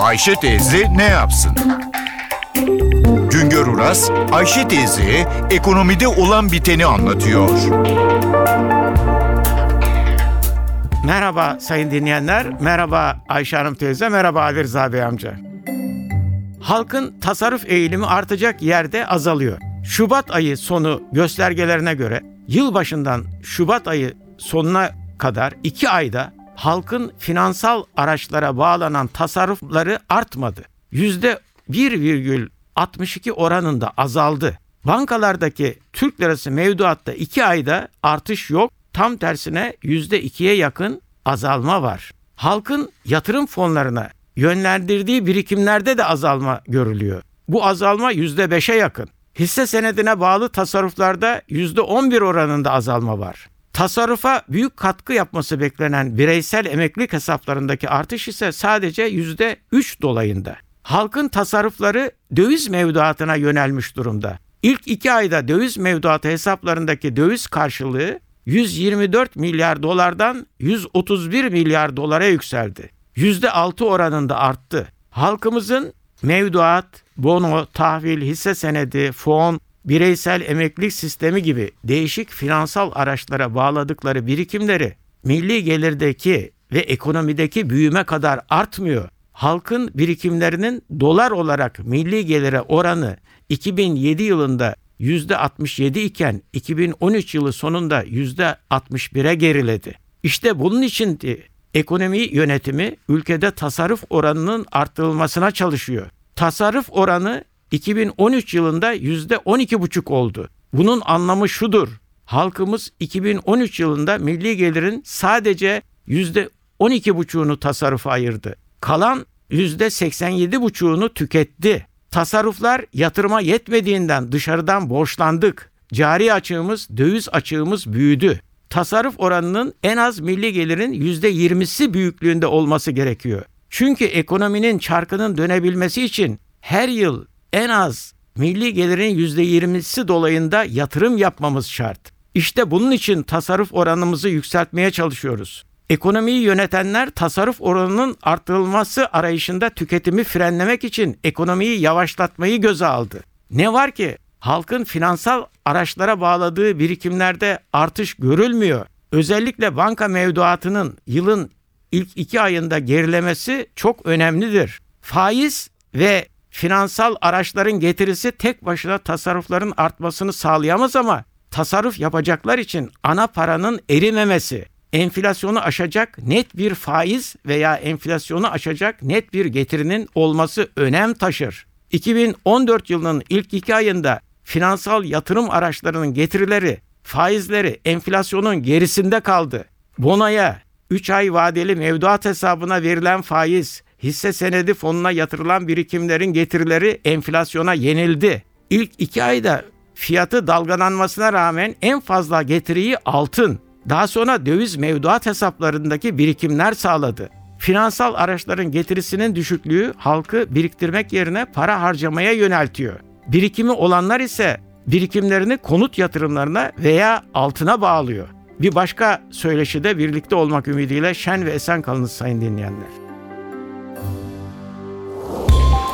Ayşe teyze ne yapsın? Güngör Uras, Ayşe teyze ekonomide olan biteni anlatıyor. Merhaba sayın dinleyenler, merhaba Ayşe Hanım teyze, merhaba Ali Rıza Bey amca. Halkın tasarruf eğilimi artacak yerde azalıyor. Şubat ayı sonu göstergelerine göre yılbaşından Şubat ayı sonuna kadar iki ayda halkın finansal araçlara bağlanan tasarrufları artmadı. Yüzde 1,62 oranında azaldı. Bankalardaki Türk lirası mevduatta iki ayda artış yok. Tam tersine yüzde ikiye yakın azalma var. Halkın yatırım fonlarına yönlendirdiği birikimlerde de azalma görülüyor. Bu azalma yüzde beşe yakın. Hisse senedine bağlı tasarruflarda yüzde on bir oranında azalma var. Tasarrufa büyük katkı yapması beklenen bireysel emeklilik hesaplarındaki artış ise sadece yüzde üç dolayında. Halkın tasarrufları döviz mevduatına yönelmiş durumda. İlk iki ayda döviz mevduatı hesaplarındaki döviz karşılığı 124 milyar dolardan 131 milyar dolara yükseldi. %6 oranında arttı. Halkımızın mevduat, bono, tahvil, hisse senedi, fon, bireysel emeklilik sistemi gibi değişik finansal araçlara bağladıkları birikimleri milli gelirdeki ve ekonomideki büyüme kadar artmıyor. Halkın birikimlerinin dolar olarak milli gelire oranı 2007 yılında %67 iken 2013 yılı sonunda %61'e geriledi. İşte bunun için ekonomi yönetimi ülkede tasarruf oranının arttırılmasına çalışıyor. Tasarruf oranı 2013 yılında %12,5 oldu. Bunun anlamı şudur. Halkımız 2013 yılında milli gelirin sadece %12,5'unu tasarrufa ayırdı. Kalan %87,5'unu tüketti. Tasarruflar yatırıma yetmediğinden dışarıdan borçlandık. Cari açığımız, döviz açığımız büyüdü. Tasarruf oranının en az milli gelirin %20'si büyüklüğünde olması gerekiyor. Çünkü ekonominin çarkının dönebilmesi için her yıl en az milli gelirin %20'si dolayında yatırım yapmamız şart. İşte bunun için tasarruf oranımızı yükseltmeye çalışıyoruz. Ekonomiyi yönetenler tasarruf oranının artırılması arayışında tüketimi frenlemek için ekonomiyi yavaşlatmayı göze aldı. Ne var ki halkın finansal araçlara bağladığı birikimlerde artış görülmüyor. Özellikle banka mevduatının yılın ilk iki ayında gerilemesi çok önemlidir. Faiz ve finansal araçların getirisi tek başına tasarrufların artmasını sağlayamaz ama tasarruf yapacaklar için ana paranın erimemesi, enflasyonu aşacak net bir faiz veya enflasyonu aşacak net bir getirinin olması önem taşır. 2014 yılının ilk iki ayında finansal yatırım araçlarının getirileri, faizleri enflasyonun gerisinde kaldı. Bonoya, 3 ay vadeli mevduat hesabına verilen faiz, hisse senedi fonuna yatırılan birikimlerin getirileri enflasyona yenildi. İlk iki ayda fiyatı dalgalanmasına rağmen en fazla getiriyi altın, daha sonra döviz mevduat hesaplarındaki birikimler sağladı. Finansal araçların getirisinin düşüklüğü halkı biriktirmek yerine para harcamaya yöneltiyor. Birikimi olanlar ise birikimlerini konut yatırımlarına veya altına bağlıyor. Bir başka söyleşide birlikte olmak ümidiyle şen ve esen kalınız sayın dinleyenler.